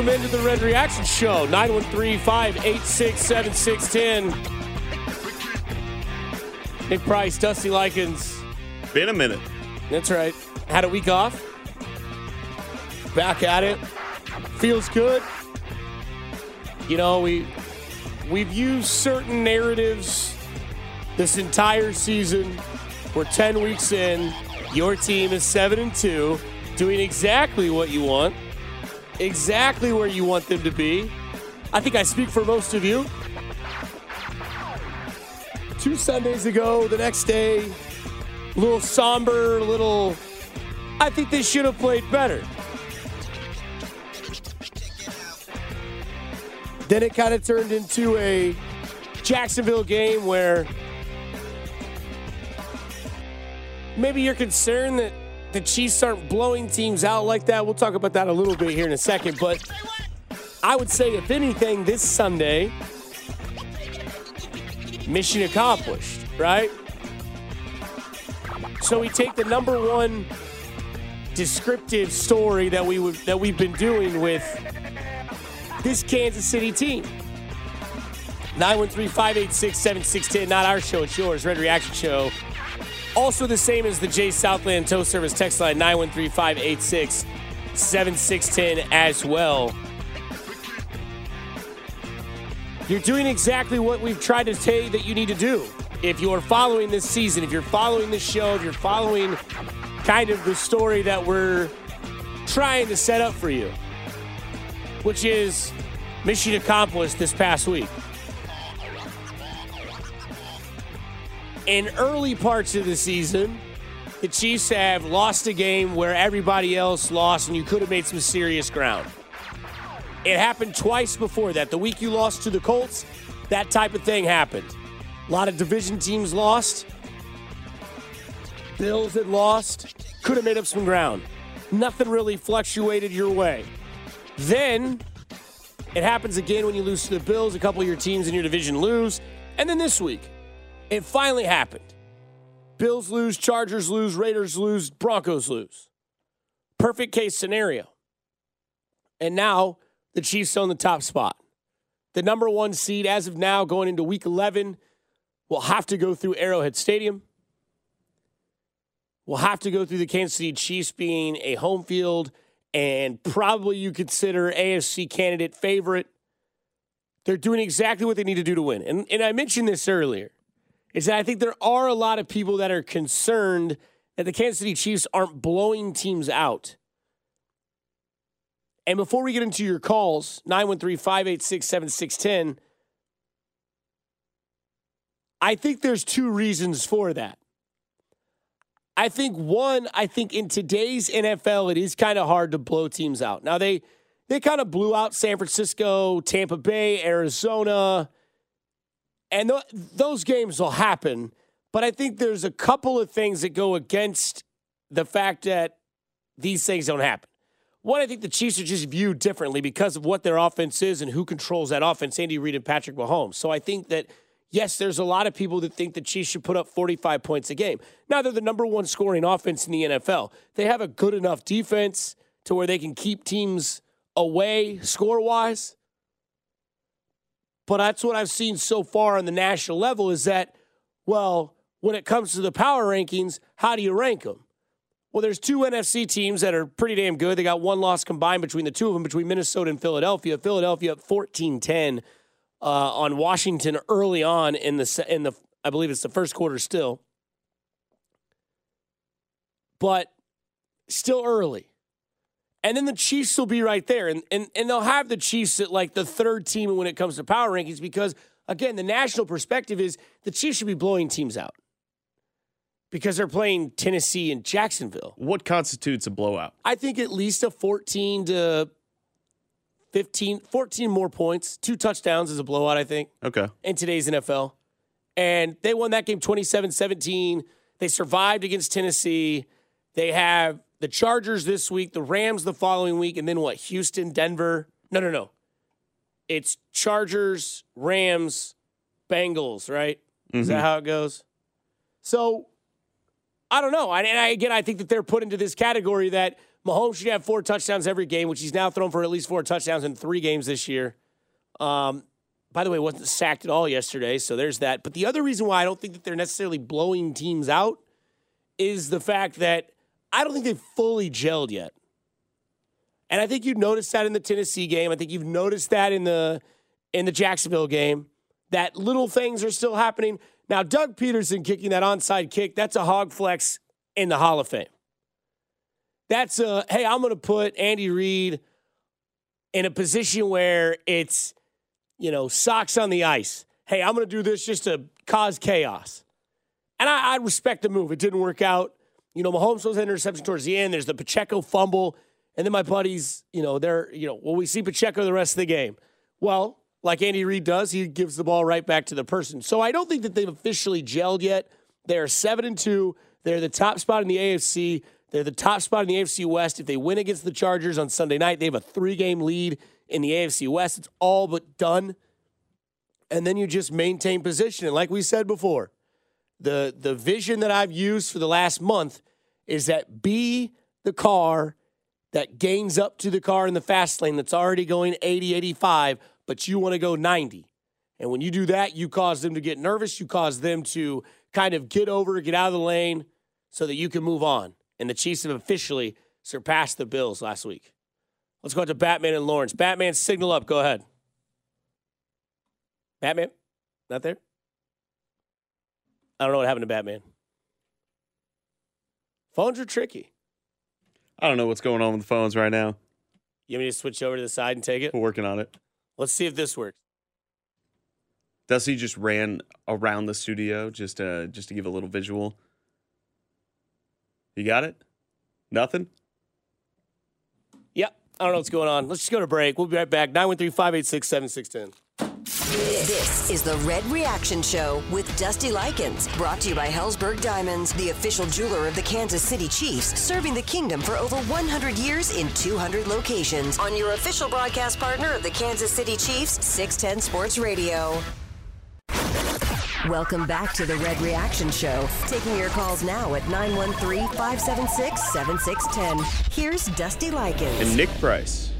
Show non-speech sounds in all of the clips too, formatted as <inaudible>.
Welcome into the Red Reaction Show, 913 586 7610. Nick Price, Dusty Likens. Been a minute. That's right. Had a week off. Back at it. Feels good. You know, we we've used certain narratives this entire season. We're 10 weeks in. Your team is 7 and 2, doing exactly what you want. Exactly where you want them to be. I think I speak for most of you. Two Sundays ago, the next day, a little somber, a little. I think they should have played better. Then it kind of turned into a Jacksonville game where maybe you're concerned that the Chiefs aren't blowing teams out like that. We'll talk about that a little bit here in a second. But I would say, if anything, this Sunday, mission accomplished, right? So we take the number one descriptive story that we would, that we've been doing with this Kansas City team. 913-586-7610, not our show, it's yours, Red Reaction Show. Also the same as the Jay Southland Tow Service text line 913-586-7610 as well. You're doing exactly what we've tried to tell you that you need to do. If you're following this season, if you're following this show, if you're following kind of the story that we're trying to set up for you, which is mission accomplished this past week. In early parts of the season, the Chiefs have lost a game where everybody else lost and you could have made some serious ground. It happened twice before that. The week you lost to the Colts, that type of thing happened. A lot of division teams lost. Bills had lost. Could have made up some ground. Nothing really fluctuated your way. Then it happens again when you lose to the Bills. A couple of your teams in your division lose. And then this week, it finally happened. Bills lose, Chargers lose, Raiders lose, Broncos lose. Perfect case scenario. And now the Chiefs own the top spot. The number one seed as of now going into week 11 will have to go through Arrowhead Stadium. We'll have to go through the Kansas City Chiefs being a home field and probably you consider AFC candidate favorite. They're doing exactly what they need to do to win. And, and I mentioned this earlier is that I think there are a lot of people that are concerned that the Kansas City Chiefs aren't blowing teams out. And before we get into your calls, 913 586 7610, I think there's two reasons for that. I think one, I think in today's NFL, it is kind of hard to blow teams out. Now they they kind of blew out San Francisco, Tampa Bay, Arizona, and th- those games will happen. But I think there's a couple of things that go against the fact that these things don't happen. One, I think the Chiefs are just viewed differently because of what their offense is and who controls that offense, Andy Reid and Patrick Mahomes. So I think that, yes, there's a lot of people that think the Chiefs should put up 45 points a game. Now they're the number one scoring offense in the NFL. They have a good enough defense to where they can keep teams away score wise. But that's what I've seen so far on the national level is that, well, when it comes to the power rankings, how do you rank them? Well, there's two NFC teams that are pretty damn good. They got one loss combined between the two of them, between Minnesota and Philadelphia. Philadelphia up 14-10 uh, on Washington early on in the in the I believe it's the first quarter still, but still early. And then the Chiefs will be right there, and and and they'll have the Chiefs at like the third team when it comes to power rankings because again, the national perspective is the Chiefs should be blowing teams out because they're playing Tennessee and Jacksonville. What constitutes a blowout? I think at least a 14 to 15, 14 more points, two touchdowns is a blowout, I think, Okay. in today's NFL. And they won that game 27 17. They survived against Tennessee. They have the Chargers this week, the Rams the following week, and then what? Houston, Denver. No, no, no. It's Chargers, Rams, Bengals, right? Is that how it goes? So I don't know. And I, again, I think that they're put into this category that Mahomes should have four touchdowns every game, which he's now thrown for at least four touchdowns in three games this year. Um, by the way, wasn't sacked at all yesterday, so there's that. But the other reason why I don't think that they're necessarily blowing teams out is the fact that I don't think they've fully gelled yet. And I think you noticed that in the Tennessee game. I think you've noticed that in the in the Jacksonville game. That little things are still happening. Now, Doug Pederson kicking that onside kick, that's a hog flex in the Hall of Fame. That's a, hey, I'm to put Andy Reid in a position where it's, you know, socks on the ice. Hey, I'm to do this just to cause chaos. And I, I respect the move. It didn't work out. You know, Mahomes throws an interception towards the end. There's the Pacheco fumble. And then my buddies, you know, they're, you know, will we see Pacheco the rest of the game? Well, like Andy Reid does, he gives the ball right back to the person. So I don't think that they've officially gelled yet. They're seven and two. They're the top spot in the AFC. They're the top spot in the AFC West. If they win against the Chargers on Sunday night, they have a three game lead in the AFC West. It's all but done. And then you just maintain position. And like we said before, the the vision that I've used for the last month is that be the car that gains up to the car in the fast lane that's already going 80, 85, but you want to go 90. And when you do that, you cause them to get nervous. You cause them to kind of get over, get out of the lane so that you can move on. And the Chiefs have officially surpassed the Bills last week. Let's go to Batman and Lawrence. Batman, signal up. Go ahead. Batman? Not there? I don't know what happened to Batman. Phones are tricky. I don't know what's going on with the phones right now. You want me to switch over to the side and take it? We're working on it. Let's see if this works. Dusty just ran around the studio just uh just to give a little visual. You got it? Nothing? Yep. I don't know what's going on. Let's just go to break. We'll be right back. 913 586 7610. This is the Red Reaction Show with Dusty Likens, brought to you by Helzberg Diamonds, the official jeweler of the Kansas City Chiefs, serving the kingdom for over 100 years in 200 locations. On your official broadcast partner of the Kansas City Chiefs, 610 Sports Radio. Welcome back to the Red Reaction Show. Taking your calls now at 913 576 7610. Here's Dusty Likens. And Nick Price.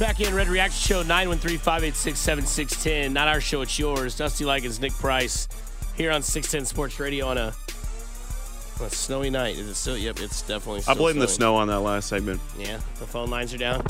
Back in Red Reaction Show 913 586 7610. Not our show, it's yours. Dusty Likens, Nick Price here on 610 Sports Radio on a, on a snowy night. Is it still? Yep, it's definitely I still blame the snow on that last segment. Yeah, the phone lines are down.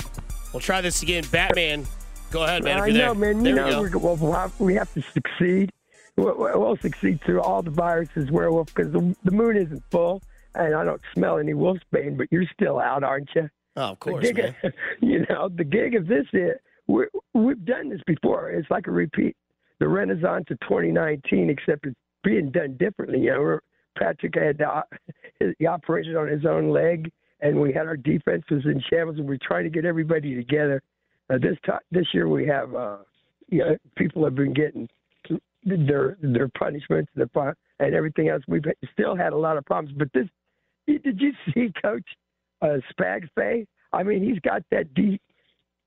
We'll try this again. Batman, go ahead, man. If I you're know, there. man. there You we know, we're, well, we'll have, we have to succeed. We'll, we'll succeed through all the viruses, werewolf, because the, the moon isn't full, and I don't smell any wolfsbane. But you're still out, aren't you? Oh, of The course, gig man. <laughs> you know, the gig of this is we we've done this before. It's like a repeat, the Renaissance of 2019, except it's being done differently. You know, Patrick had the, o- <laughs> he operated on his own leg, and we had our defense was in shambles, and we're trying to get everybody together. Uh, this time, this year we have, uh, you know, people have been getting their their punishments, their and everything else. We've still had a lot of problems, but this. Did you see Coach uh, Spags Bay? I mean, he's got that deep.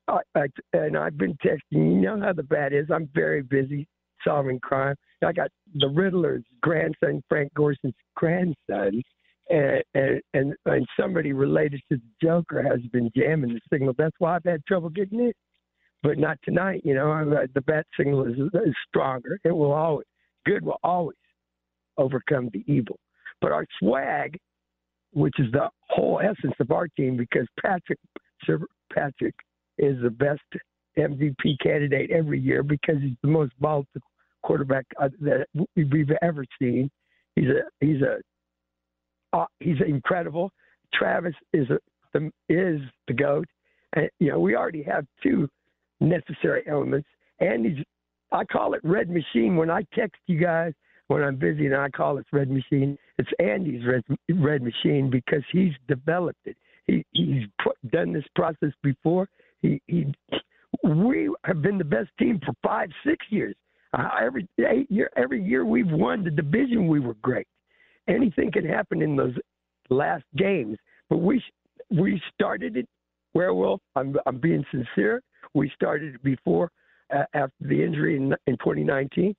Uh, uh, and I've been texting. You know how the bat is. I'm very busy solving crime. I got the Riddler's grandson, Frank Gorshin's grandson, and, and and and somebody related to the Joker has been jamming the signal. That's why I've had trouble getting it, but not tonight. You know, I- the bat signal is, is stronger. It will always good will always overcome the evil. But our swag, which is the whole essence of our team, because Patrick Sir Patrick is the best MVP candidate every year because he's the most volatile quarterback uh, that we've ever seen. He's a he's a uh, he's incredible. Travis is a, the is the goat, and you know we already have two necessary elements. And he's I call it Red Machine when I text you guys when I'm busy, and I call it Red Machine. It's Andy's Red Red Machine because he's developed it. He he's put, done this process before. He he. We have been the best team for five, six years. Uh, every eight year, every year we've won the division. We were great. Anything can happen in those last games, but we we started it. Werewolf, I'm I'm being sincere. We started it before uh, after the injury in, in 2019.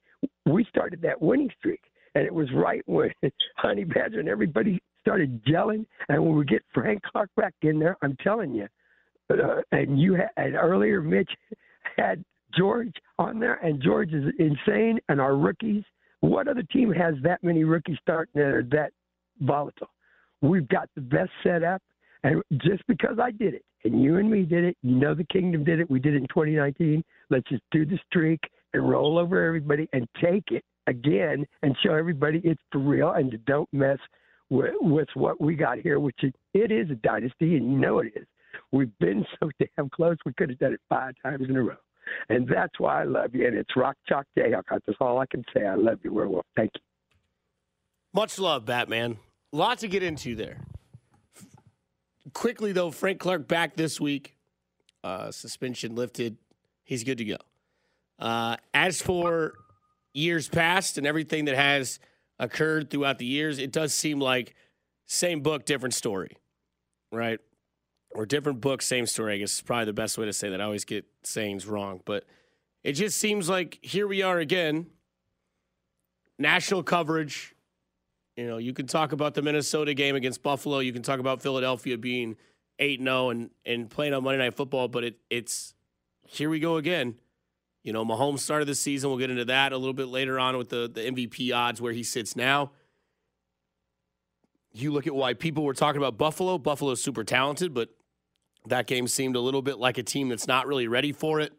We started that winning streak, and it was right when <laughs> Honey Badger and everybody started gelling. And when we get Frank Clark back in there, I'm telling you, uh, and you had and earlier Mitch had George on there, and George is insane. And our rookies, what other team has that many rookies starting that are that volatile? We've got the best setup, and just because I did it, and you and me did it, you know the Kingdom did it. We did it in 2019. Let's just do the streak and roll over everybody and take it again and show everybody it's for real and don't mess with, with what we got here, which it, it is a dynasty, and you know it is. We've been <laughs> so damn close. We could have done it five times in a row. And that's why I love you. And it's Rock Chalk Day. That's all I can say. I love you, Werewolf. Thank you. Much love, Batman. Lot to get into there. Quickly though, Frank Clark back this week. Uh, suspension lifted. He's good to go. Uh, as for years past and everything that has occurred throughout the years, it does seem like same book, different story, right? Or different book, same story. I guess is probably the best way to say that. I always get sayings wrong, but it just seems like here we are again. National coverage. You know, you can talk about the Minnesota game against Buffalo. You can talk about Philadelphia being 8 0 and, and playing on Monday Night Football, but it, it's here we go again. You know, Mahomes started the season. We'll get into that a little bit later on with the, the MVP odds where he sits now. You look at why people were talking about Buffalo. Buffalo's super talented, but that game seemed a little bit like a team that's not really ready for it.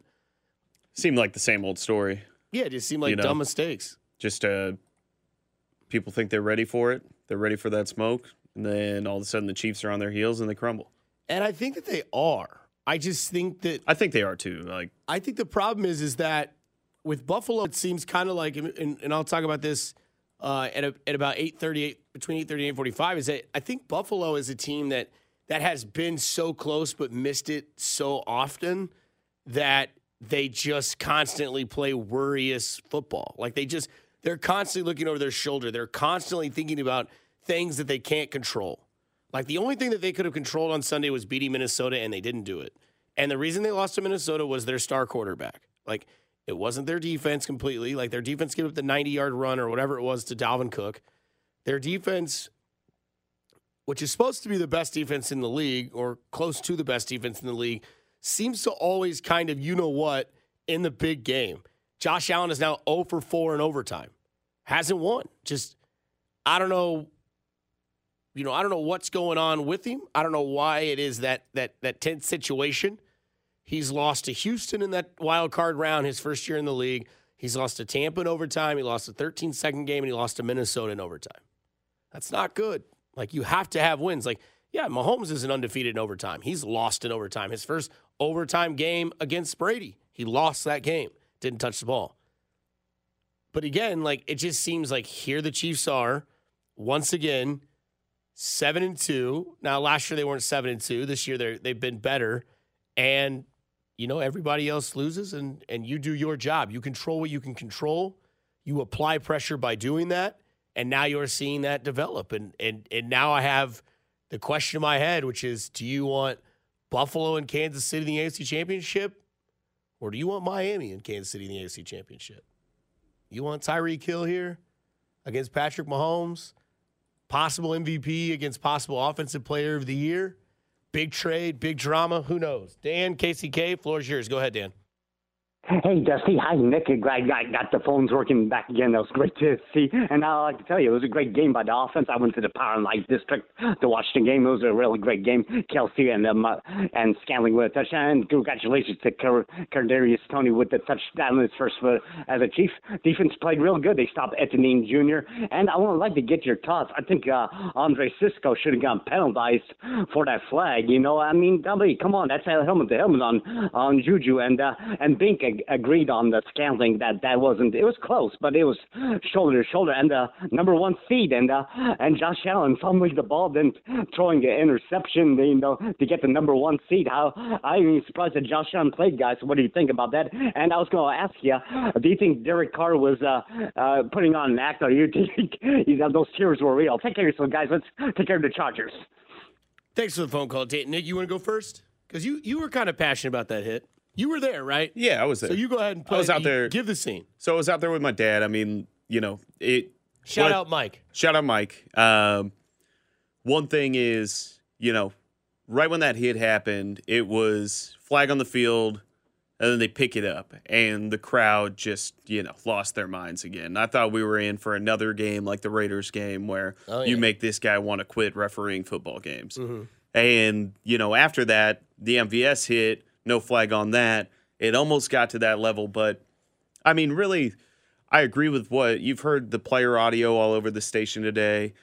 Seemed like the same old story. Yeah, it just seemed like You know. dumb mistakes. Just uh, people think they're ready for it. They're ready for that smoke, and then all of a sudden the Chiefs are on their heels and they crumble. And I think that they are. I just think that I think they are too. Like I think the problem is is that with Buffalo, it seems kind of like, and, and I'll talk about this uh, at, a, at about eight thirty eight between eight thirty and forty five. Is that I think Buffalo is a team that that has been so close but missed it so often that they just constantly play worrious football. Like they just they're constantly looking over their shoulder. They're constantly thinking about things that they can't control. Like the only thing that they could have controlled on Sunday was beating Minnesota, and they didn't do it. And the reason they lost to Minnesota was their star quarterback. Like it wasn't their defense completely. Like their defense gave up the 90 yard run or whatever it was to Dalvin Cook. Their defense, which is supposed to be the best defense in the league or close to the best defense in the league, seems to always kind of, you know what, in the big game. Josh Allen is now 0 for 4 in overtime. Hasn't won. Just, I don't know you know, I don't know what's going on with him. I don't know why it is that that that tense situation. He's lost to Houston in that wild card round his first year in the league. He's lost to Tampa in overtime. He lost a 13 second game and he lost to Minnesota in overtime. That's not good. Like you have to have wins. Like, yeah, Mahomes isn't undefeated in overtime. He's lost in overtime. His first overtime game against Brady, he lost that game. Didn't touch the ball. But again, like it just seems like here the Chiefs are once again seven and two. Now last year they weren't seven and two. This year they they've been better, and you know everybody else loses, and and you do your job. You control what you can control. You apply pressure by doing that, and now you're seeing that develop. And and and now I have the question in my head, which is, do you want Buffalo and Kansas City in the AFC Championship, or do you want Miami and Kansas City in the AFC Championship? You want Tyreek Hill here against Patrick Mahomes? Possible MVP against possible offensive player of the year. Big trade, big drama. Who knows? Dan, KCK, floor is yours. Go ahead, Dan. Hey, Dusty. Hi, Nick. Glad I got the phones working back again. That was great to see. And I like to tell you, it was a great game by the offense. I went to the Power and Light District to watch the game. It was a really great game. Kelsey and um, uh, and Scantling with a touchdown. And congratulations to Car- Kadarius Toney with the touchdown his first uh, as a Chief. Defense played real good. They stopped Etienne Jr. And I would like to get your thoughts. I think uh, Andre Cisco should have gotten penalized for that flag. You know, I mean, come on, that's helmet to helmet on on Juju and uh, and Bink ag- agreed on the Scantling that that wasn't. It was close, but it was shoulder to shoulder. And the number one seed and uh, and Josh Allen fumbling the ball, then throwing an interception, you know, to get the number one seed. How I'm surprised that Josh Allen played, guys. What do you think about that? And I was going to ask you, do you think Derek Carr was uh, uh, putting on an act, or you <laughs> think you know, those tears were real? Take care of yourself, guys. Let's take care of the Chargers. Thanks for the phone call, Dan. Nick. You want to go first? Because you you were kind of passionate about that hit. You were there, right? Yeah, I was there. So you go ahead and play. I was out there. Give the scene. So I was out there with my dad. I mean, you know, it. Shout out, Mike. Shout out, Mike. Um, one thing is, you know, right when that hit happened, it was flag on the field, and then they pick it up, and the crowd just, you know, lost their minds again. I thought we were in for another game like the Raiders game where Oh, you make this guy want to quit refereeing football games. And, you know, after that, the MVS hit, no flag on that. It almost got to that level, but I mean, really, I agree with what you've heard the player audio all over the station today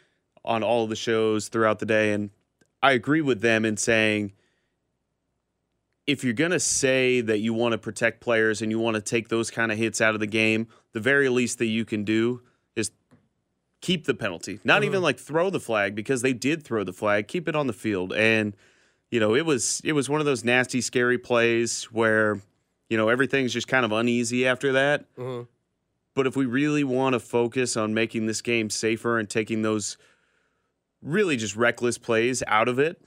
on all of the shows throughout the day. And I agree with them in saying if you're going to say that you want to protect players and you want to take those kind of hits out of the game, the very least that you can do is keep the penalty. Not even mm-hmm. like throw the flag because they did throw the flag. Keep it on the field. And you know, it was it was one of those nasty scary plays where you know, everything's just kind of uneasy after that. Mm-hmm. But if we really want to focus on making this game safer and taking those really just reckless plays out of it,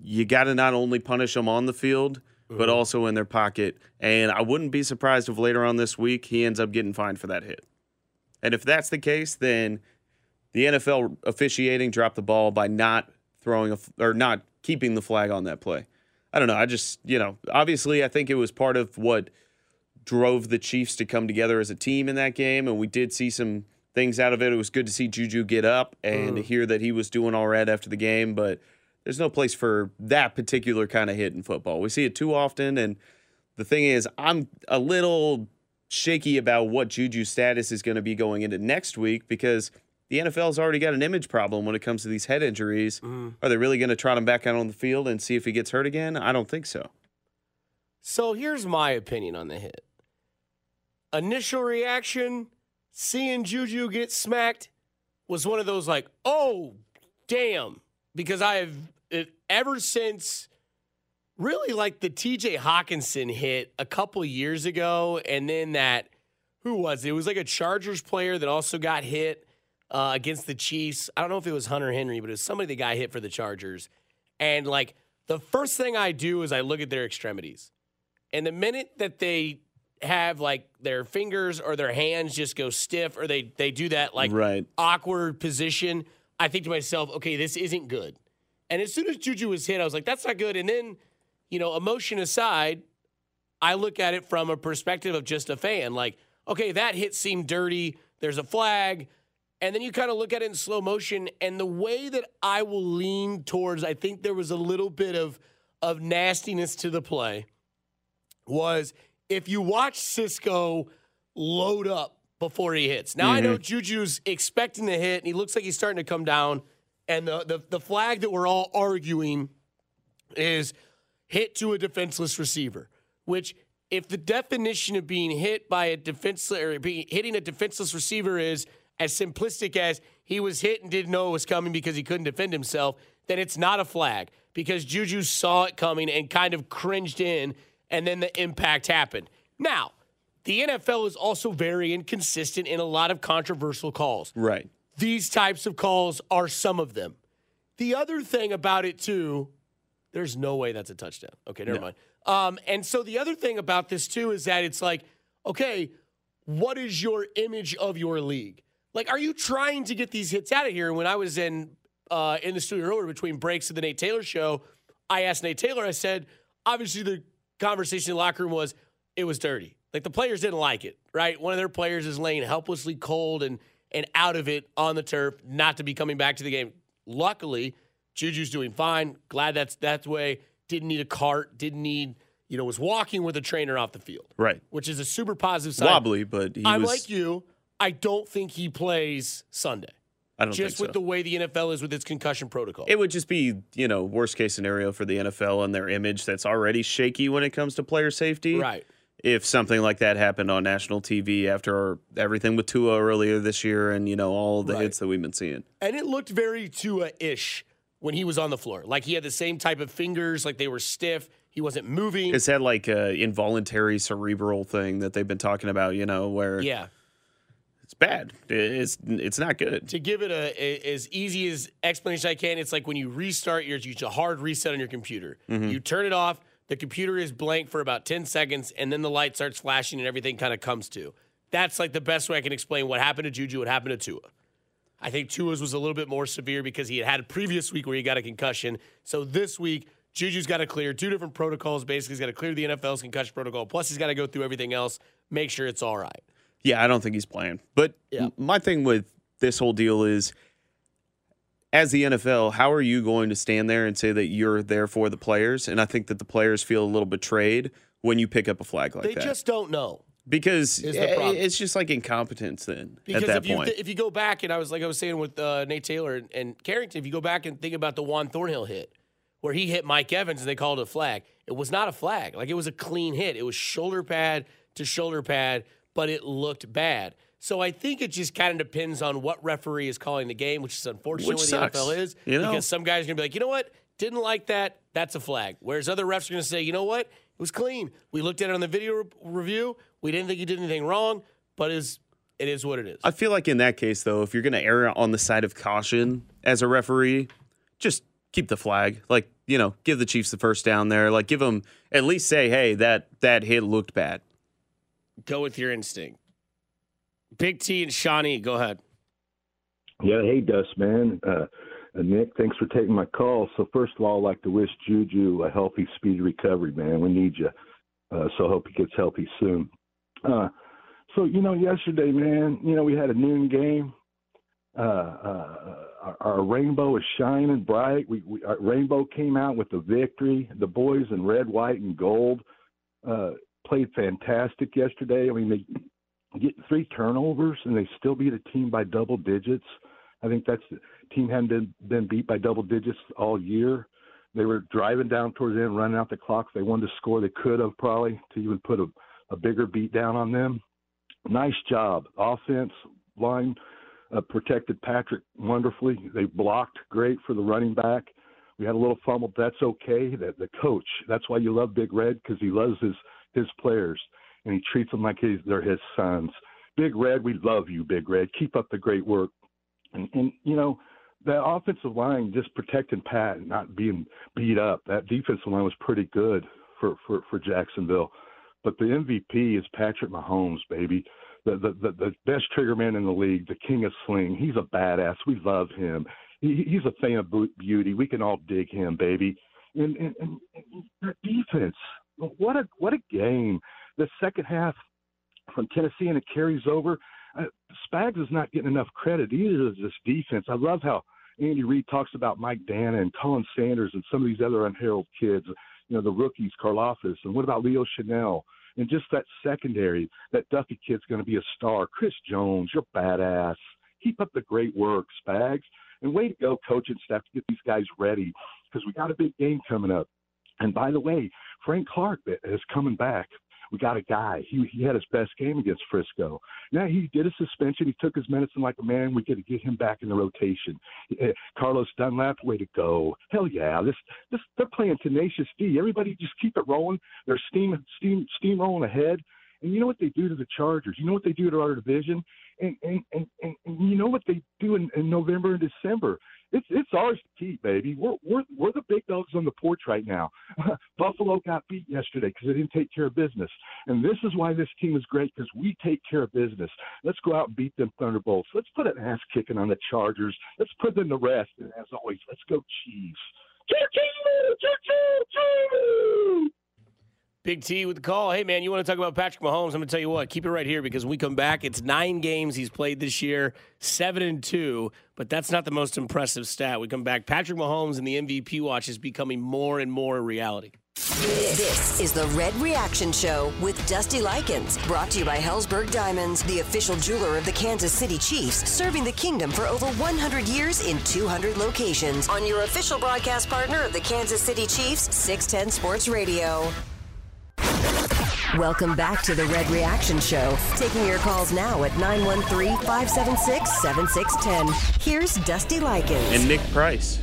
you got to not only punish them on the field, but mm-hmm. also in their pocket. And I wouldn't be surprised if later on this week he ends up getting fined for that hit. And if that's the case, then the NFL officiating dropped the ball by not throwing a or not keeping the flag on that play. I don't know. I just, you know, obviously I think it was part of what drove the Chiefs to come together as a team in that game, and we did see some things out of it. It was good to see Juju get up and to hear that he was doing all right after the game, but there's no place for that particular kind of hit in football. We see it too often, and the thing is, I'm a little shaky about what Juju's status is going to be going into next week because the NFL's already got an image problem when it comes to these head injuries. Mm-hmm. Are they really going to trot him back out on the field and see if he gets hurt again? I don't think so. So here's my opinion on the hit. Initial reaction, seeing Juju get smacked, was one of those like, oh, damn. Because I have, ever since really like the TJ Hockenson hit a couple years ago, and then that, who was it? It was like a Chargers player that also got hit uh, against the Chiefs. I don't know if it was Hunter Henry, but it was somebody that got hit for the Chargers. And like, the first thing I do is I look at their extremities. And the minute that they have like their fingers or their hands just go stiff or they they do that like Right. awkward position, I think to myself, okay, this isn't good. And as soon as Juju was hit, I was like, that's not good. And then, you know, emotion aside, I look at it from a perspective of just a fan. Like, okay, that hit seemed dirty. There's a flag. And then you kind of look at it in slow motion. And the way that I will lean towards, I think there was a little bit of of nastiness to the play was if you watch Cisco load up before he hits. Now I know mm-hmm. Juju's expecting the hit and he looks like he's starting to come down. And the, the the flag that we're all arguing is hit to a defenseless receiver, which if the definition of being hit by a defenseless or being, hitting a defenseless receiver is as simplistic as he was hit and didn't know it was coming because he couldn't defend himself, then it's not a flag because Juju saw it coming and kind of cringed in, and then the impact happened. Now, the NFL is also very inconsistent in a lot of controversial calls. Right. These types of calls are some of them. The other thing about it, too, there's no way that's a touchdown. Okay, never mind. Um, and so the other thing about this, too, is that it's like, okay, what is your image of your league? Like, are you trying to get these hits out of here? And when I was in uh, in the studio earlier between breaks of the Nate Taylor show, I asked Nate Taylor. I said, obviously the conversation in the locker room was it was dirty. Like the players didn't like it, right? One of their players is laying helplessly cold and and out of it on the turf, not to be coming back to the game. Luckily, Juju's doing fine. Glad that's that way. Didn't need a cart. Didn't need you know was walking with a trainer off the field, Right. which is a super positive sign. Wobbly, but he I'm was. like you. I don't think he plays Sunday. I don't think he played. Just think with so. the way the NFL is with its concussion protocol. It would just be, you know, worst case scenario for the NFL and their image that's already shaky when it comes to player safety. right. If something like that happened on national TV after everything with Tua earlier this year and, you know, all the Right. hits that we've been seeing. And it looked very Tua ish when he was on the floor. Like he had the same type of fingers, like they were stiff. He wasn't moving. It's that like uh, involuntary cerebral thing that they've been talking about, you know, where yeah. It's bad. It's it's not good. To give it a, a as easy as explanation I can, it's like when you restart your it's a hard reset on your computer. Mm-hmm. You turn it off, the computer is blank for about 10 seconds, and then the light starts flashing and everything kind of comes to. That's like the best way I can explain what happened to Juju, what happened to Tua. I think Tua's was a little bit more severe because he had had a previous week where he got a concussion. So this week, Juju's got to clear two different protocols. Basically, he's got to clear the NFL's concussion protocol. Plus, he's got to go through everything else, make sure it's all right. Yeah, I don't think he's playing. But Yeah. my thing with this whole deal is as the NFL, how are you going to stand there and say that you're there for the players? And I think that the players feel a little betrayed when you pick up a flag like They that. They just don't know. because is the i- problem. it's just like incompetence then Because at that if you point. if you go back and I was like I was saying with uh, Nate Taylor and, and Carrington, if you go back and think about the Juan Thornhill hit where he hit Mike Evans and they called it a flag, it was not a flag. Like it was a clean hit. It was shoulder pad to shoulder pad, but it looked bad. So I think it just kind of depends on what referee is calling the game, which is unfortunately Which sucks, the NFL is. you know? Because some guys are gonna be like, you know what, didn't like that, that's a flag. Whereas other refs are gonna say, you know what, it was clean. We looked at it on the video re- review. We didn't think you did anything wrong, but is it is what it is. I feel like in that case, though, if you're going to err on the side of caution as a referee, just keep the flag. Like you know, give the Chiefs the first down there. Like give them at least say, hey, that that hit looked bad. Go with your instinct. Big T and Shawnee, go ahead. Yeah, hey, Dust, man. Uh, uh, Nick, thanks for taking my call. So, first of all, I'd like to wish Juju a healthy, speedy recovery, man. We need you. Uh, so, hope he gets healthy soon. Uh, so, you know, yesterday, man, you know, we had a noon game. Uh, uh, our, our rainbow is shining bright. We, we our rainbow came out with the victory. The boys in red, white, and gold uh, played fantastic yesterday. I mean, they get three turnovers and they still beat a team by double digits. I think that's the team hadn't been, been beat by double digits all year. They were driving down towards the end, running out the clock. They wanted to score, they could have probably to even put a, a bigger beat down on them. Nice job. Offense line uh, protected Patrick wonderfully. They blocked great for the running back. We had a little fumble. That's okay. That the coach. That's why you love Big Red because he loves his his players and he treats them like he's, they're his sons. Big Red, we love you, Big Red. Keep up the great work. And, and you know, the offensive line just protecting Pat and not being beat up. That defensive line was pretty good for for for Jacksonville. But the MVP is Patrick Mahomes, baby. The, the the the best trigger man in the league, the king of sling. He's a badass. We love him. He, he's a thing of beauty. We can all dig him, baby. And, and, and that defense, what a what a game. The second half from Tennessee and it carries over. Uh, Spags is not getting enough credit either as this defense. I love how Andy Reid talks about Mike Danna and Khalen Saunders and some of these other unheralded kids, you know, the rookies, Karlaftis, and what about Leo Chenal? And just that secondary, that Duffy kid's going to be a star. Chris Jones, you're badass. Keep up the great work, Spags. And way to go, coaching staff, to get these guys ready because we got a big game coming up. And by the way, Frank Clark is coming back. We got a guy. He he had his best game against Frisco. Now he did a suspension. He took his medicine like a man. We got to get him back in the rotation. Uh, Carlos Dunlap, way to go! Hell yeah! This this they're playing tenacious D. Everybody just keep it rolling. They're steam steam steamrolling ahead. And you know what they do to the Chargers? You know what they do to our division? And and and, and, and you know what they do in, in November and December? It's it's ours to keep, baby. We're we're we're the big dogs on the porch right now. <laughs> Buffalo got beat yesterday because they didn't take care of business, and this is why this team is great because we take care of business. Let's go out and beat them Thunderbolts. Let's put an ass kicking on the Chargers. Let's put them to rest. And as always, let's go Chiefs. Choo-choo! Choo-choo! Big T with the call. Hey, man, you want to talk about Patrick Mahomes? I'm going to tell you what. Keep it right here because we come back, it's nine games he's played this year, seven and two. But that's not the most impressive stat. We come back. Patrick Mahomes and the MVP watch is becoming more and more a reality. This is the Red Reaction Show with Dusty Likens, brought to you by Helzberg Diamonds, the official jeweler of the Kansas City Chiefs, serving the kingdom for over 100 years in 200 locations. On your official broadcast partner of the Kansas City Chiefs, 610 Sports Radio. Welcome back to the Red Reaction Show. Taking your calls now at 913 576 7610. Here's Dusty Likens. And Nick Price.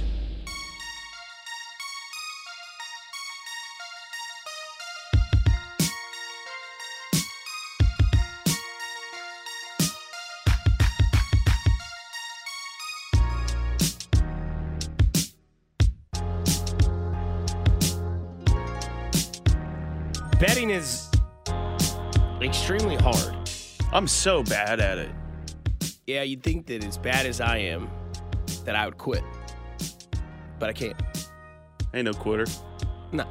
I'm so bad at it. Yeah, you'd think that as bad as I am, that I would quit. But I can't. Ain't no quitter. No.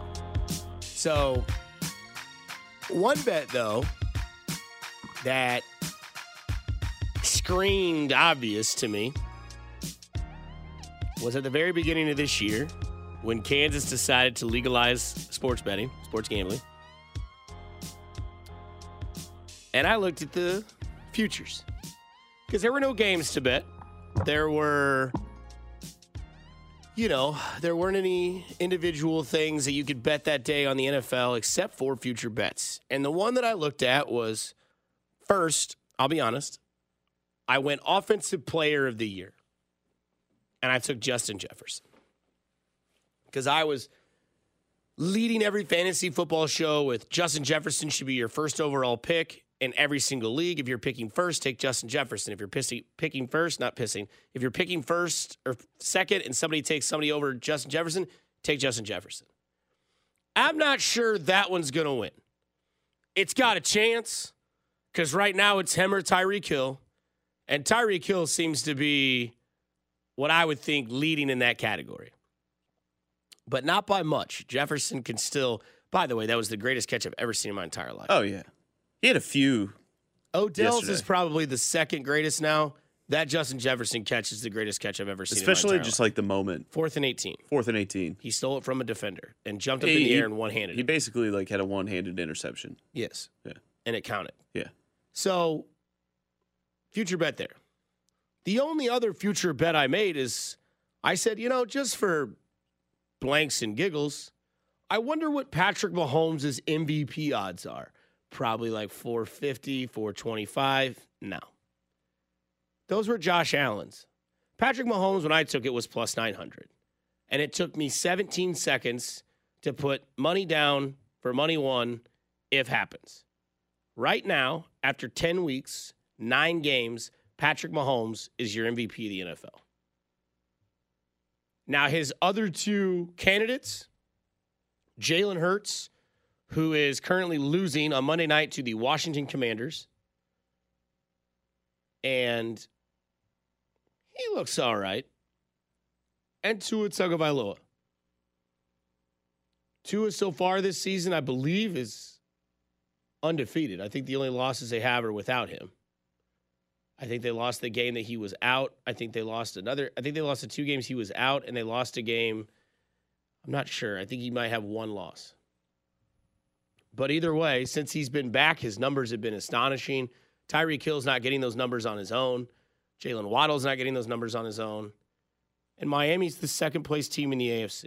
So, one bet though that screamed obvious to me was at the very beginning of this year when Kansas decided to legalize sports betting, sports gambling. And I looked at the futures because there were no games to bet. There were you know, there weren't any individual things that you could bet that day on the NFL except for future bets. And the one that I looked at was first, I'll be honest, I went offensive player of the year. And I took Justin Jefferson. Because I was leading every fantasy football show with Justin Jefferson should be your first overall pick in every single league. If you're picking first, take Justin Jefferson. If you're pissing, picking first, not pissing. If you're picking first or second and somebody takes somebody over Justin Jefferson, take Justin Jefferson. I'm not sure that one's going to win. It's got a chance because right now it's him or Tyreek Hill. And Tyreek Hill seems to be what I would think leading in that category. But not by much. Jefferson can still, by the way, that was the greatest catch I've ever seen in my entire life. Oh yeah, he had a few. Odell's is probably the second greatest now. That Justin Jefferson catch is the greatest catch I've ever seen. Especially in my just life. like the moment, fourth and eighteen. fourth and eighteen. He stole it from a defender and jumped up He- in the he- air and one handed He it. basically like had a one-handed interception. Yes, Yeah, and it counted. yeah. So, future bet there. The only other future bet I made is I said, you know, just for blanks and giggles, I wonder what Patrick Mahomes' MVP odds are. Probably like 450, 425. No. Those were Josh Allen's. Patrick Mahomes, when I took it, was plus 900. And it took me 17 seconds to put money down for money one if happens. Right now, after 10 weeks, nine games, Patrick Mahomes is your MVP of the NFL. Now, his other two candidates, Jalen Hurts, who is currently losing on Monday night to the Washington Commanders, and he looks all right, and Tua Tagovailoa. Tua so far this season, I believe, is undefeated. I think the only losses they have are without him. I think they lost the game that he was out. I think they lost another. I think they lost the two games he was out, and they lost a game. I'm not sure. I think he might have one loss. But either way, since he's been back, his numbers have been astonishing. Tyreek Hill's not getting those numbers on his own. Jaylen Waddle's not getting those numbers on his own. And Miami's the second place team in the AFC.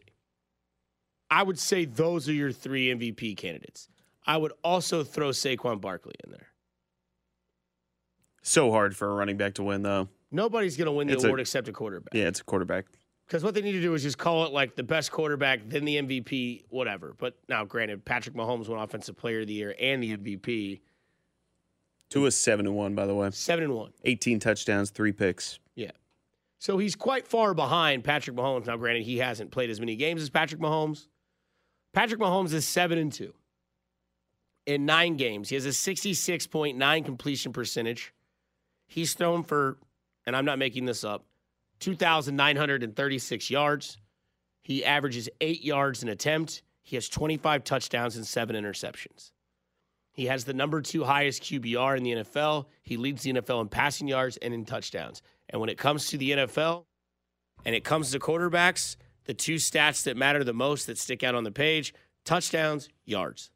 I would say those are your three MVP candidates. I would also throw Saquon Barkley in there. So hard for a running back to win, though. Nobody's going to win the It's a- award except a quarterback. Yeah, it's a quarterback. Because what they need to do is just call it like the best quarterback, then the MVP, whatever. But now, granted, Patrick Mahomes won Offensive Player of the Year and the MVP, Tua is seven and one, by the way. seven and one. 18 touchdowns, three picks. Yeah. So he's quite far behind Patrick Mahomes. Now, granted, he hasn't played as many games as Patrick Mahomes. Patrick Mahomes is 7 and 2 in nine games. He has a 66.9 completion percentage. He's thrown for, and I'm not making this up, 2,936 yards. He averages eight yards an attempt. He has 25 touchdowns and seven interceptions. He has the number two highest QBR in the NFL. He leads the NFL in passing yards and in touchdowns. And when it comes to the NFL and it comes to quarterbacks, the two stats that matter the most that stick out on the page touchdowns, yards.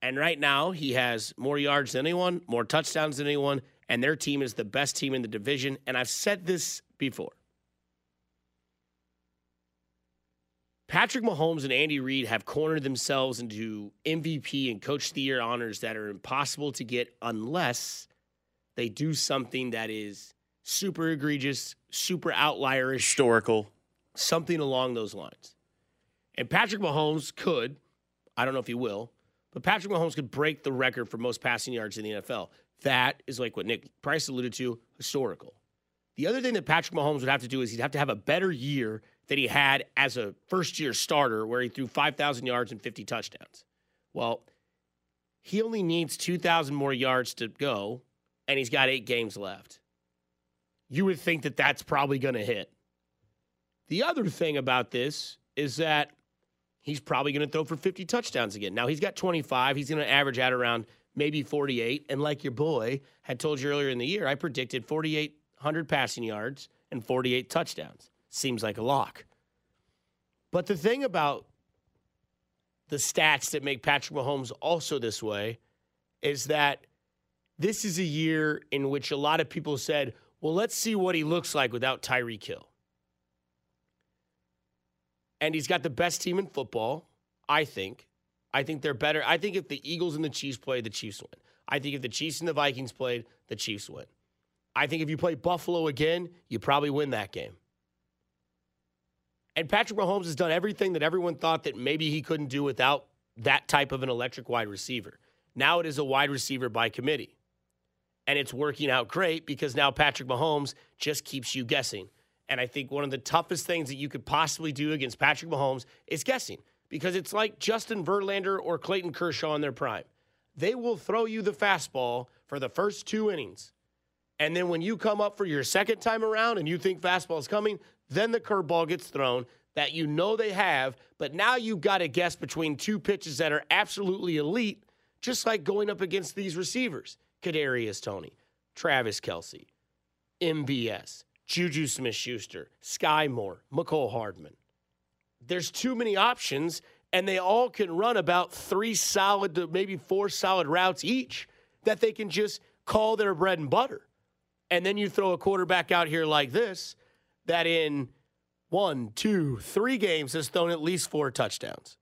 And right now, he has more yards than anyone, more touchdowns than anyone, and their team is the best team in the division. And I've said this before. Patrick Mahomes and Andy Reid have cornered themselves into MVP and Coach of the Year honors that are impossible to get unless they do something that is super egregious, super outlierish, Historical. something along those lines. And Patrick Mahomes could, I don't know if he will, but Patrick Mahomes could break the record for most passing yards in the NFL. That is like what Nick Price alluded to, historical. The other thing that Patrick Mahomes would have to do is he'd have to have a better year than he had as a first year starter, where he threw 5,000 yards and 50 touchdowns. Well, he only needs 2,000 more yards to go, and he's got eight games left. You would think that that's probably going to hit. The other thing about this is that he's probably going to throw for 50 touchdowns again. Now, he's got 25. He's going to average at around maybe 48. And like your boy had told you earlier in the year, I predicted 4,800 passing yards and 48 touchdowns. Seems like a lock. But the thing about the stats that make Patrick Mahomes also this way is that this is a year in which a lot of people said, well, let's see what he looks like without Tyreek Hill. And he's got the best team in football, I think. I think they're better. I think if the Eagles and the Chiefs play, the Chiefs win. I think if the Chiefs and the Vikings played, the Chiefs win. I think if you play Buffalo again, you probably win that game. And Patrick Mahomes has done everything that everyone thought that maybe he couldn't do without that type of an electric wide receiver. Now it is a wide receiver by committee. And it's working out great because now Patrick Mahomes just keeps you guessing. And I think one of the toughest things that you could possibly do against Patrick Mahomes is guessing because it's like Justin Verlander or Clayton Kershaw in their prime. They will throw you the fastball for the first two innings. And then when you come up for your second time around and you think fastball is coming, then the curveball gets thrown that you know they have, but now you've got to guess between two pitches that are absolutely elite, just like going up against these receivers. Kadarius Toney, Travis Kelce, MVS, Juju Smith Schuster, Skyy Moore, Mecole Hardman. There's too many options, and they all can run about three solid to maybe four solid routes each that they can just call their bread and butter. And then you throw a quarterback out here like this that in one, two, three games has thrown at least four touchdowns.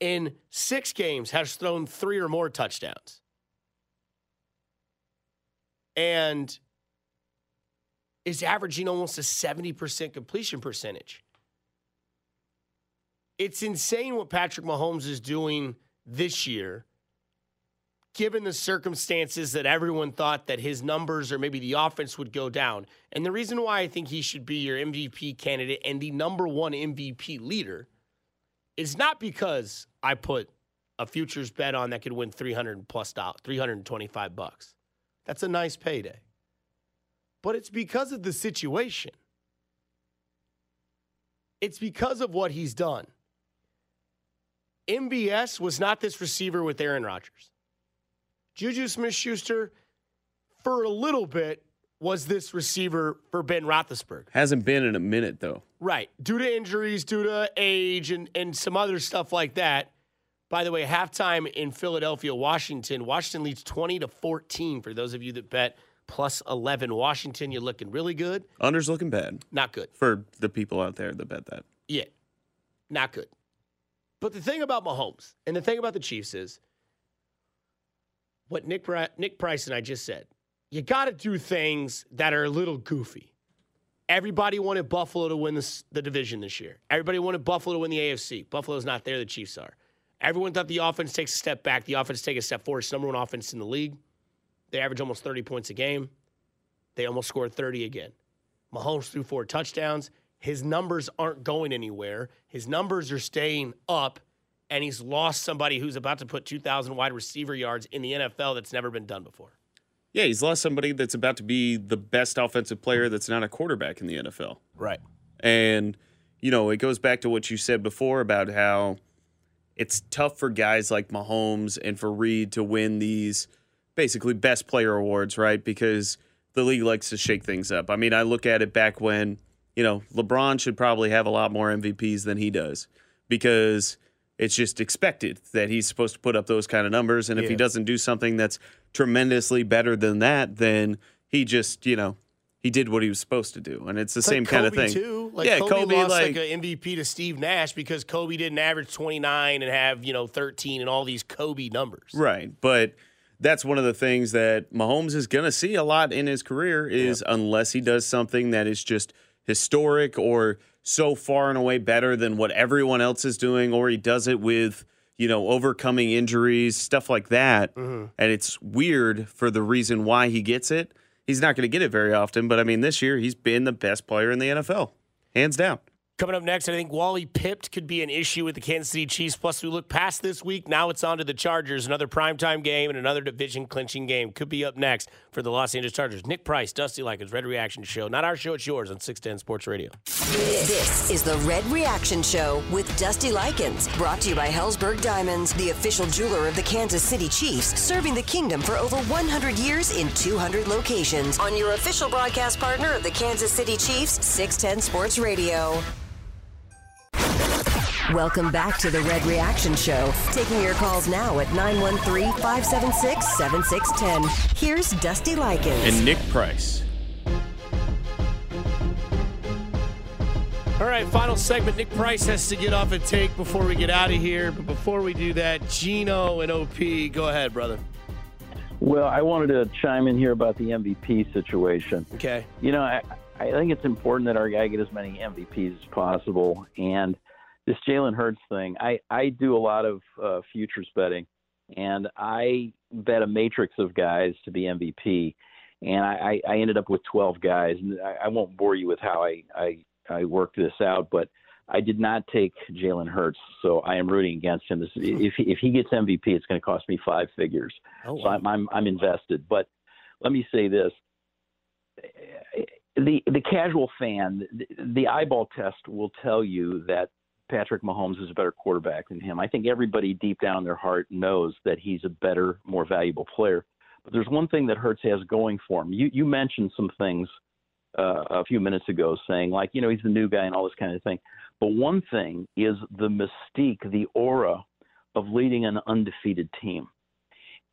In six games has thrown three or more touchdowns. And is averaging almost a 70% completion percentage. It's insane what Patrick Mahomes is doing this year given the circumstances that everyone thought that his numbers or maybe the offense would go down. And the reason why I think he should be your MVP candidate and the number one MVP leader is not because I put a futures bet on that could win 300 plus dollars, 325 bucks. That's a nice payday. But it's because of the situation. It's because of what he's done. MVS was not this receiver with Aaron Rodgers. Juju Smith Schuster, for a little bit, was this receiver for Ben Roethlisberger. Hasn't been in a minute though. Right. Due to injuries, due to age, and, and some other stuff like that. By the way, halftime in Philadelphia, Washington, Washington leads 20 to 14 for those of you that bet plus 11. Washington, you're looking really good. Under's looking bad Not good. for the people out there that bet that. Yeah, not good. But the thing about Mahomes and the thing about the Chiefs is what Nick Nick Price and I just said. You got to do things that are a little goofy. Everybody wanted Buffalo to win this, the division this year. Everybody wanted Buffalo to win the AFC. Buffalo's not there. The Chiefs are. Everyone thought the offense takes a step back. The offense takes a step forward. It's number one offense in the league. They average almost 30 points a game. They almost scored 30 again. Mahomes threw four touchdowns. His numbers aren't going anywhere. His numbers are staying up, and he's lost somebody who's about to put 2,000 wide receiver yards in the NFL that's never been done before. Yeah, he's lost somebody that's about to be the best offensive player that's not a quarterback in the NFL. Right. And, you know, it goes back to what you said before about how it's tough for guys like Mahomes and for Reid to win these basically best player awards, right? Because the league likes to shake things up. I mean, I look at it back when, you know, LeBron should probably have a lot more MVPs than he does because it's just expected that he's supposed to put up those kind of numbers. And if he doesn't do something that's tremendously better than that, then he just, you know, he did what he was supposed to do. And it's the It's same like kind of thing. Too. Like yeah, Kobe, Kobe, lost like, like, an MVP to Steve Nash because Kobe didn't average 29 and have, you know, 13 and all these Kobe numbers. Right. But that's one of the things that Mahomes is going to see a lot in his career is unless he does something that is just historic or so far and away better than what everyone else is doing or he does it with, you know, overcoming injuries, stuff like that. Mm-hmm. And it's weird for the reason why he gets it. He's not going to get it very often, but I mean this year he's been the best player in the NFL. Hands down. Coming up next, I think Wally Pipped could be an issue with the Kansas City Chiefs. Plus, we look past this week. Now it's on to the Chargers. Another primetime game and another division clinching game could be up next for the Los Angeles Chargers. Nick Price, Dusty Likens, Red Reaction Show. Not our show, it's yours on 610 Sports Radio. This is the Red Reaction Show with Dusty Likens, brought to you by Helzberg Diamonds, the official jeweler of the Kansas City Chiefs, serving the kingdom for over 100 years in 200 locations. On your official broadcast partner of the Kansas City Chiefs, 610 Sports Radio. Welcome back to the Red Reaction Show. Taking your calls now at 913 576 7610. Here's Dusty Likens. And Nick Price. All right, final segment. Nick Price has to get off a take before we get out of here. But before we do that, Gino and OP, go ahead, brother. Well, I wanted to chime in here about the MVP situation. Okay. You know, I, I think it's important that our guy get as many MVPs as possible. And this Jalen Hurts thing, I, I do a lot of uh, futures betting, and I bet a matrix of guys to be MVP. And I, I ended up with 12 guys. And I, I won't bore you with how I, I, I worked this out, but I did not take Jalen Hurts, so I am rooting against him. This- If, if he gets MVP, it's going to cost me five figures. Oh, wow. So I'm, I'm I'm invested. But let me say this: the the casual fan, the, the eyeball test will tell you that Patrick Mahomes is a better quarterback than him. I think everybody deep down in their heart knows that he's a better, more valuable player. But there's one thing that Hurts has going for him. You you mentioned some things uh, a few minutes ago, saying like you know he's the new guy and all this kind of thing. But one thing is the mystique, the aura of leading an undefeated team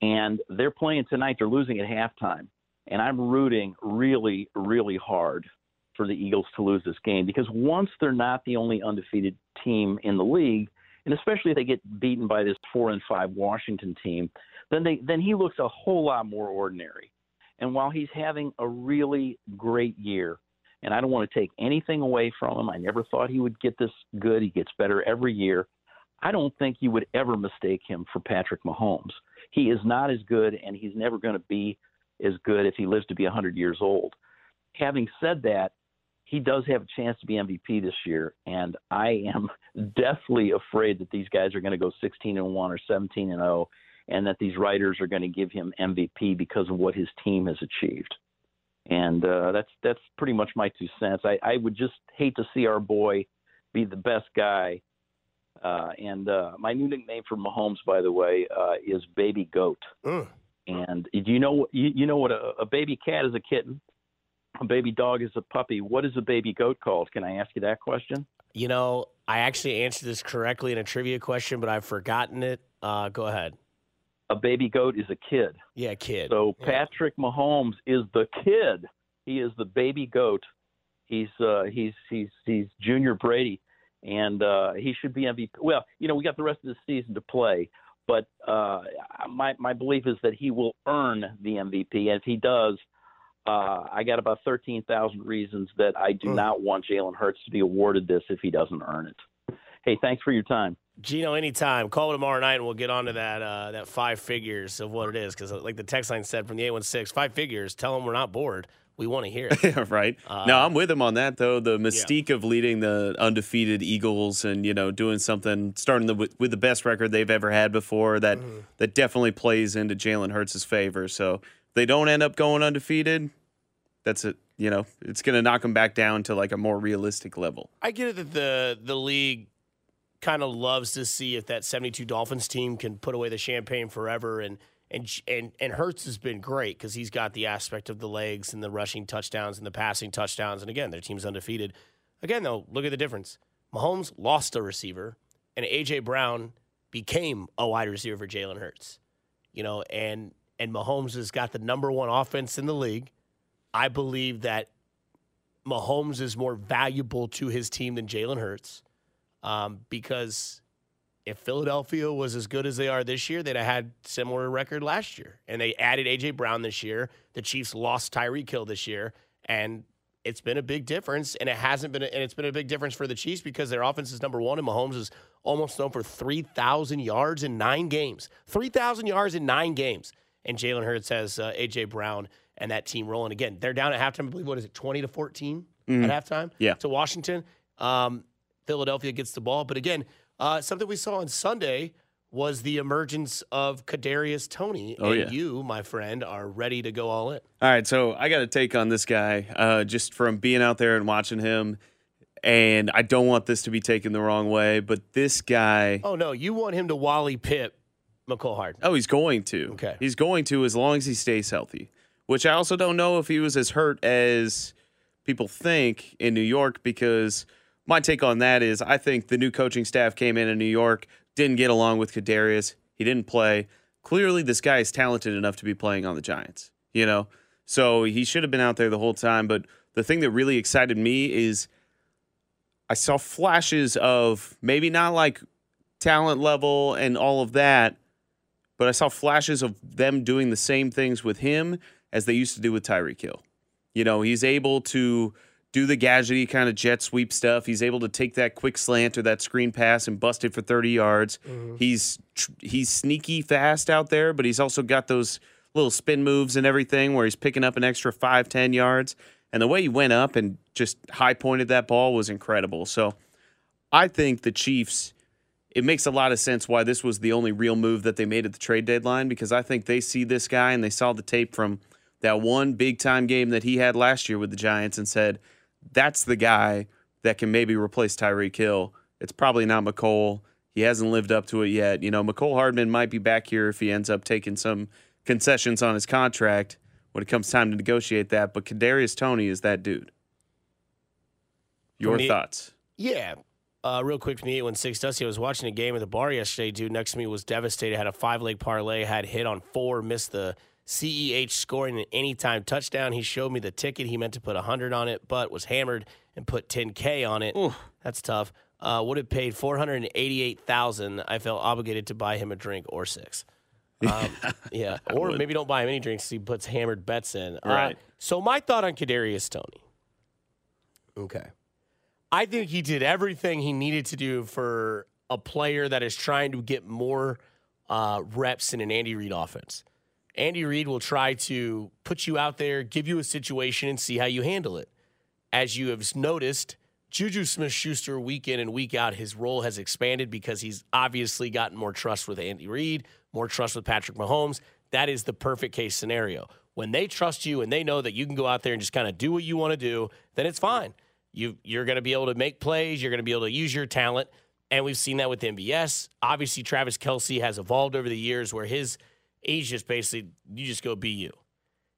and they're playing tonight. They're losing at halftime, and I'm rooting really, really hard for the Eagles to lose this game because once they're not the only undefeated team in the league, and especially if they get beaten by this four and five Washington team, then they then he looks a whole lot more ordinary. And while he's having a really great year, and I don't want to take anything away from him, I never thought he would get this good. He gets better every year. I don't think you would ever mistake him for Patrick Mahomes. He is not as good, and he's never going to be as good if he lives to be 100 years old. Having said that, he does have a chance to be MVP this year, and I am <laughs> deathly afraid that these guys are going to go 16 and 1 or 17 and 0, and that these writers are going to give him MVP because of what his team has achieved. And uh, that's that's pretty much my two cents. I, I would just hate to see our boy be the best guy uh, and uh, my new nickname for Mahomes, by the way, uh, is Baby Goat. And do you know you, you know what a, a baby cat is a kitten, a baby dog is a puppy. What is a baby goat called? Can I ask you that question? You know, I actually answered this correctly in a trivia question, but I've forgotten it. Uh, go ahead. A baby goat is a kid. Yeah, kid. So Yeah. Patrick Mahomes is the kid. He is the baby goat. He's uh, he's he's he's Junior Brady, and uh, he should be MVP. Well, you know, we got the rest of the season to play, but uh, my my belief is that he will earn the MVP. And if he does, uh, I got about thirteen thousand reasons that I do Mm. not want Jalen Hurts to be awarded this if he doesn't earn it. Hey, thanks for your time. Gino, anytime. Call tomorrow night and we'll get on to that uh, that five figures of what it is. Because, like the text line said from the 816, five figures, tell them we're not bored. We want to hear it. <laughs> right. Uh, no, I'm with him on that though. The mystique of leading the undefeated Eagles and you know doing something, starting the, with, with the best record they've ever had before. That Mm-hmm. that definitely plays into Jalen Hurts' favor. So they don't end up going undefeated, that's it. You know, it's going to knock them back down to like a more realistic level. I get it that the the league kind of loves to see if that 72 Dolphins team can put away the champagne forever and and and and Hurts has been great because he's got the aspect of the legs and the rushing touchdowns and the passing touchdowns and again their team's undefeated. Again though, look at the difference. Mahomes lost a receiver and AJ Brown became a wide receiver for Jalen Hurts. You know, and and Mahomes has got the number one offense in the league. I believe that Mahomes is more valuable to his team than Jalen Hurts um, because if Philadelphia was as good as they are this year, they'd have had similar record last year. And they added AJ Brown this year. The Chiefs lost Tyreek Hill this year, and it's been a big difference. And it hasn't been, and it's been a big difference for the Chiefs because their offense is number one, and Mahomes is almost known for three thousand yards in nine games. Three thousand yards in nine games, and Jalen Hurts has uh, AJ Brown and that team rolling again. They're down at halftime. I believe what is it, twenty to 14 Mhm. at halftime? Yeah. To Washington. Um, Philadelphia gets the ball, but again, uh, something we saw on Sunday was the emergence of Kadarius Toney, Oh, and yeah. you, my friend, are ready to go all in. All right, so I got a take on this guy uh, just from being out there and watching him. And I don't want this to be taken the wrong way, but this guy, Oh no, you want him to Wally Pipp Mecole Hardman. oh, he's going to. Okay. He's going to as long as he stays healthy, which I also don't know if he was as hurt as people think in New York because my take on that is I think the new coaching staff came in in New York, didn't get along with Kadarius. He didn't play. Clearly, this guy is talented enough to be playing on the Giants, you know? So he should have been out there the whole time. But the thing that really excited me is I saw flashes of maybe not like talent level and all of that, but I saw flashes of them doing the same things with him as they used to do with Tyreek Hill. You know, he's able to do the gadgety kind of jet sweep stuff. He's able to take that quick slant or that screen pass and bust it for 30 yards. Mm-hmm. He's tr- he's sneaky fast out there, but he's also got those little spin moves and everything where he's picking up an extra five, 10 yards. And the way he went up and just high pointed that ball was incredible. So I think the Chiefs, it makes a lot of sense why this was the only real move that they made at the trade deadline because I think they see this guy and they saw the tape from that one big time game that he had last year with the Giants and said, that's the guy that can maybe replace Tyreek Hill. It's probably not Mecole. He hasn't lived up to it yet. You know, Mecole Hardman might be back here if he ends up taking some concessions on his contract when it comes time to negotiate that. But Kadarius Toney is that dude. Your the- thoughts? Yeah. Uh, real quick from the 816 Dusty, I was watching a game at the bar yesterday. Dude next to me was devastated. Had a five leg parlay, had hit on four, missed the CEH scoring an anytime touchdown. He showed me the ticket. He meant to put 100 on it, but was hammered and put 10K on it. That's tough. Uh, would have paid 488000 I felt obligated to buy him a drink or six. <laughs> Um, yeah. Or maybe don't buy him any drinks. He puts hammered bets in. Uh, Right. so my thought on Kadarius Toney. Okay. I think he did everything he needed to do for a player that is trying to get more uh, reps in an Andy Reid offense. Andy Reid will try to put you out there, give you a situation, and see how you handle it. As you have noticed, Juju Smith Schuster, week in and week out, his role has expanded because he's obviously gotten more trust with Andy Reid, more trust with Patrick Mahomes. That is the perfect case scenario. When they trust you and they know that you can go out there and just kind of do what you want to do, then it's fine. You, you're going to be able to make plays, you're going to be able to use your talent. And we've seen that with MVS. Obviously, Travis Kelce has evolved over the years where his he's just basically you just go be you.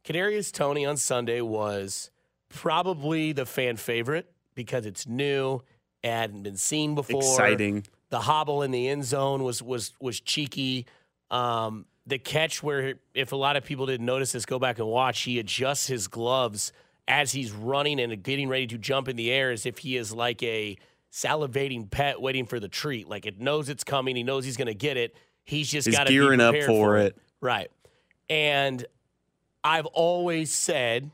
Kadarius Toney on Sunday was probably the fan favorite because it's new, it hadn't been seen before. Exciting. The hobble in the end zone was was was cheeky. Um, the catch where if a lot of people didn't notice this, go back and watch. He adjusts his gloves as he's running and getting ready to jump in the air, as if he is like a salivating pet waiting for the treat. Like it knows it's coming. He knows he's going to get it. He's just got to gearing up prepared for it. Right. And I've always said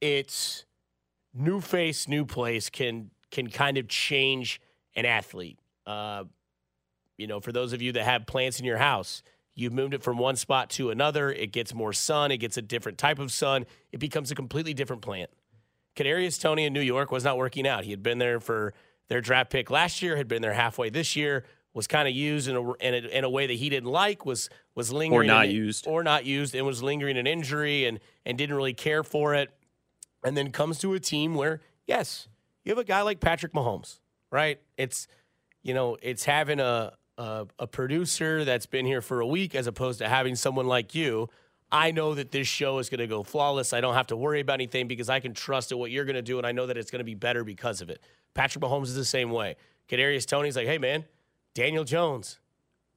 it's new face, new place can can kind of change an athlete. Uh, you know, for those of you that have plants in your house, You've moved it from one spot to another. It gets more sun. It gets a different type of sun. It becomes a completely different plant. Kadarius Toney in New York was not working out. He had been there for their draft pick last year. Had been there halfway this year. Was kind of used in a, in a in a way that he didn't like. Was was lingering Or not in- used. or not used, and was lingering an injury and and didn't really care for it. And then comes to a team where yes, you have a guy like Patrick Mahomes, right? It's you know, it's having a, a a producer that's been here for a week as opposed to having someone like you. I know that this show is going to go flawless. I don't have to worry about anything because I can trust in what you're going to do, and I know that it's going to be better because of it. Patrick Mahomes is the same way. Kadarius Toney's like, hey man, Daniel Jones,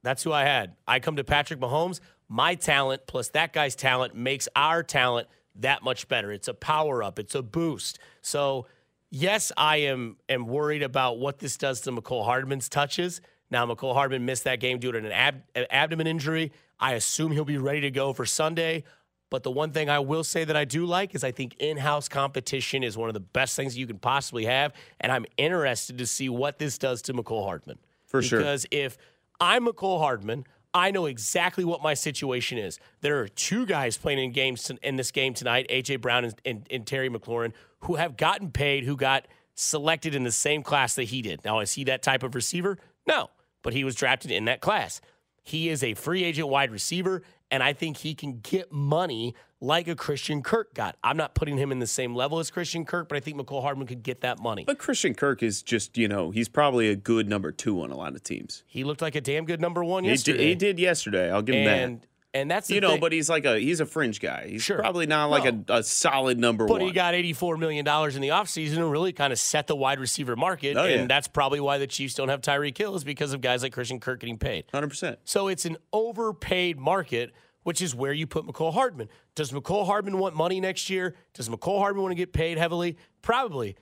that's who I had. I come to Patrick Mahomes. My talent plus that guy's talent makes our talent that much better. It's a power up. It's a boost. So yes, I am am worried about what this does to Mecole Hardman's touches. Now Mecole Hardman missed that game due to an ab- an abdomen injury. I assume he'll be ready to go for Sunday. But the one thing I will say that I do like is I think in-house competition is one of the best things you can possibly have, and I'm interested to see what this does to Mecole Hardman. For sure. Because if I'm Mecole Hardman, I know exactly what my situation is. There are two guys playing in games in this game tonight, AJ Brown and, and, and Terry McLaurin, who have gotten paid, who got selected in the same class that he did. Now, is he that type of receiver? No, but he was drafted in that class. He is a free agent wide receiver, and I think he can get money like a Christian Kirk got. I'm not putting him in the same level as Christian Kirk, but I think Mecole Hardman could get that money. But Christian Kirk is just, you know, he's probably a good number two on a lot of teams. He looked like a damn good number one He did, yesterday. he did yesterday. I'll give him and that. and that's the You know, thing. but he's like a he's a fringe guy. He's Sure. probably not like No. a, a solid number But one. But he got $84 million in the offseason and really kind of set the wide receiver market. Oh, yeah. And that's probably why the Chiefs don't have Tyreek Hill is because of guys like Christian Kirk getting paid. 100%. So it's an overpaid market, which is where you put Mecole Hardman. Does Mecole Hardman want money next year? Does Mecole Hardman want to get paid heavily? Probably.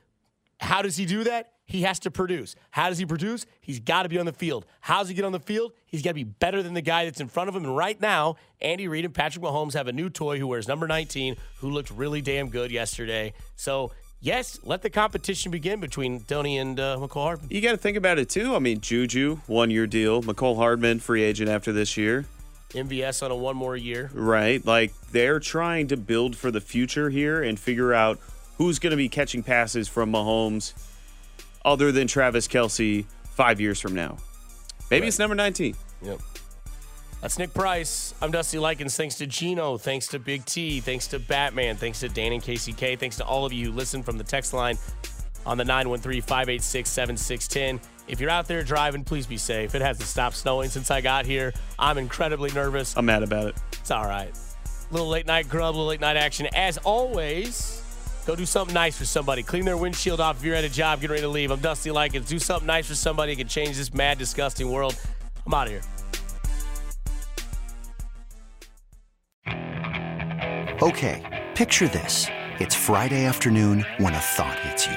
How does he do that? He has to produce. How does he produce? He's got to be on the field. How does he get on the field? He's got to be better than the guy that's in front of him. And right now, Andy Reid and Patrick Mahomes have a new toy who wears number 19, who looked really damn good yesterday. So, yes, let the competition begin between Toney and uh, Mecole Hardman. You got to think about it too. I mean, Juju, one year deal. Mecole Hardman, free agent after this year. MVS on a one more year. Right. Like they're trying to build for the future here and figure out who's going to be catching passes from Mahomes other than Travis Kelce five years from now. Maybe it's number 19. Yep. That's Nick Price. I'm Dusty Likens. Thanks to Gino. Thanks to Big T. Thanks to Batman. Thanks to Dan and KCK. Thanks to all of you who listen from the text line on the 913 586 7610. If you're out there driving, please be safe. It hasn't stopped snowing since I got here. I'm incredibly nervous. I'm mad about it. It's all right. Little late night grub, little late night action. As always, go do something nice for somebody. Clean their windshield off if you're at a job, getting ready to leave. I'm Dusty Likens. Do something nice for somebody that can change this mad, disgusting world. I'm out of here. Okay, picture this. It's Friday afternoon when a thought hits you.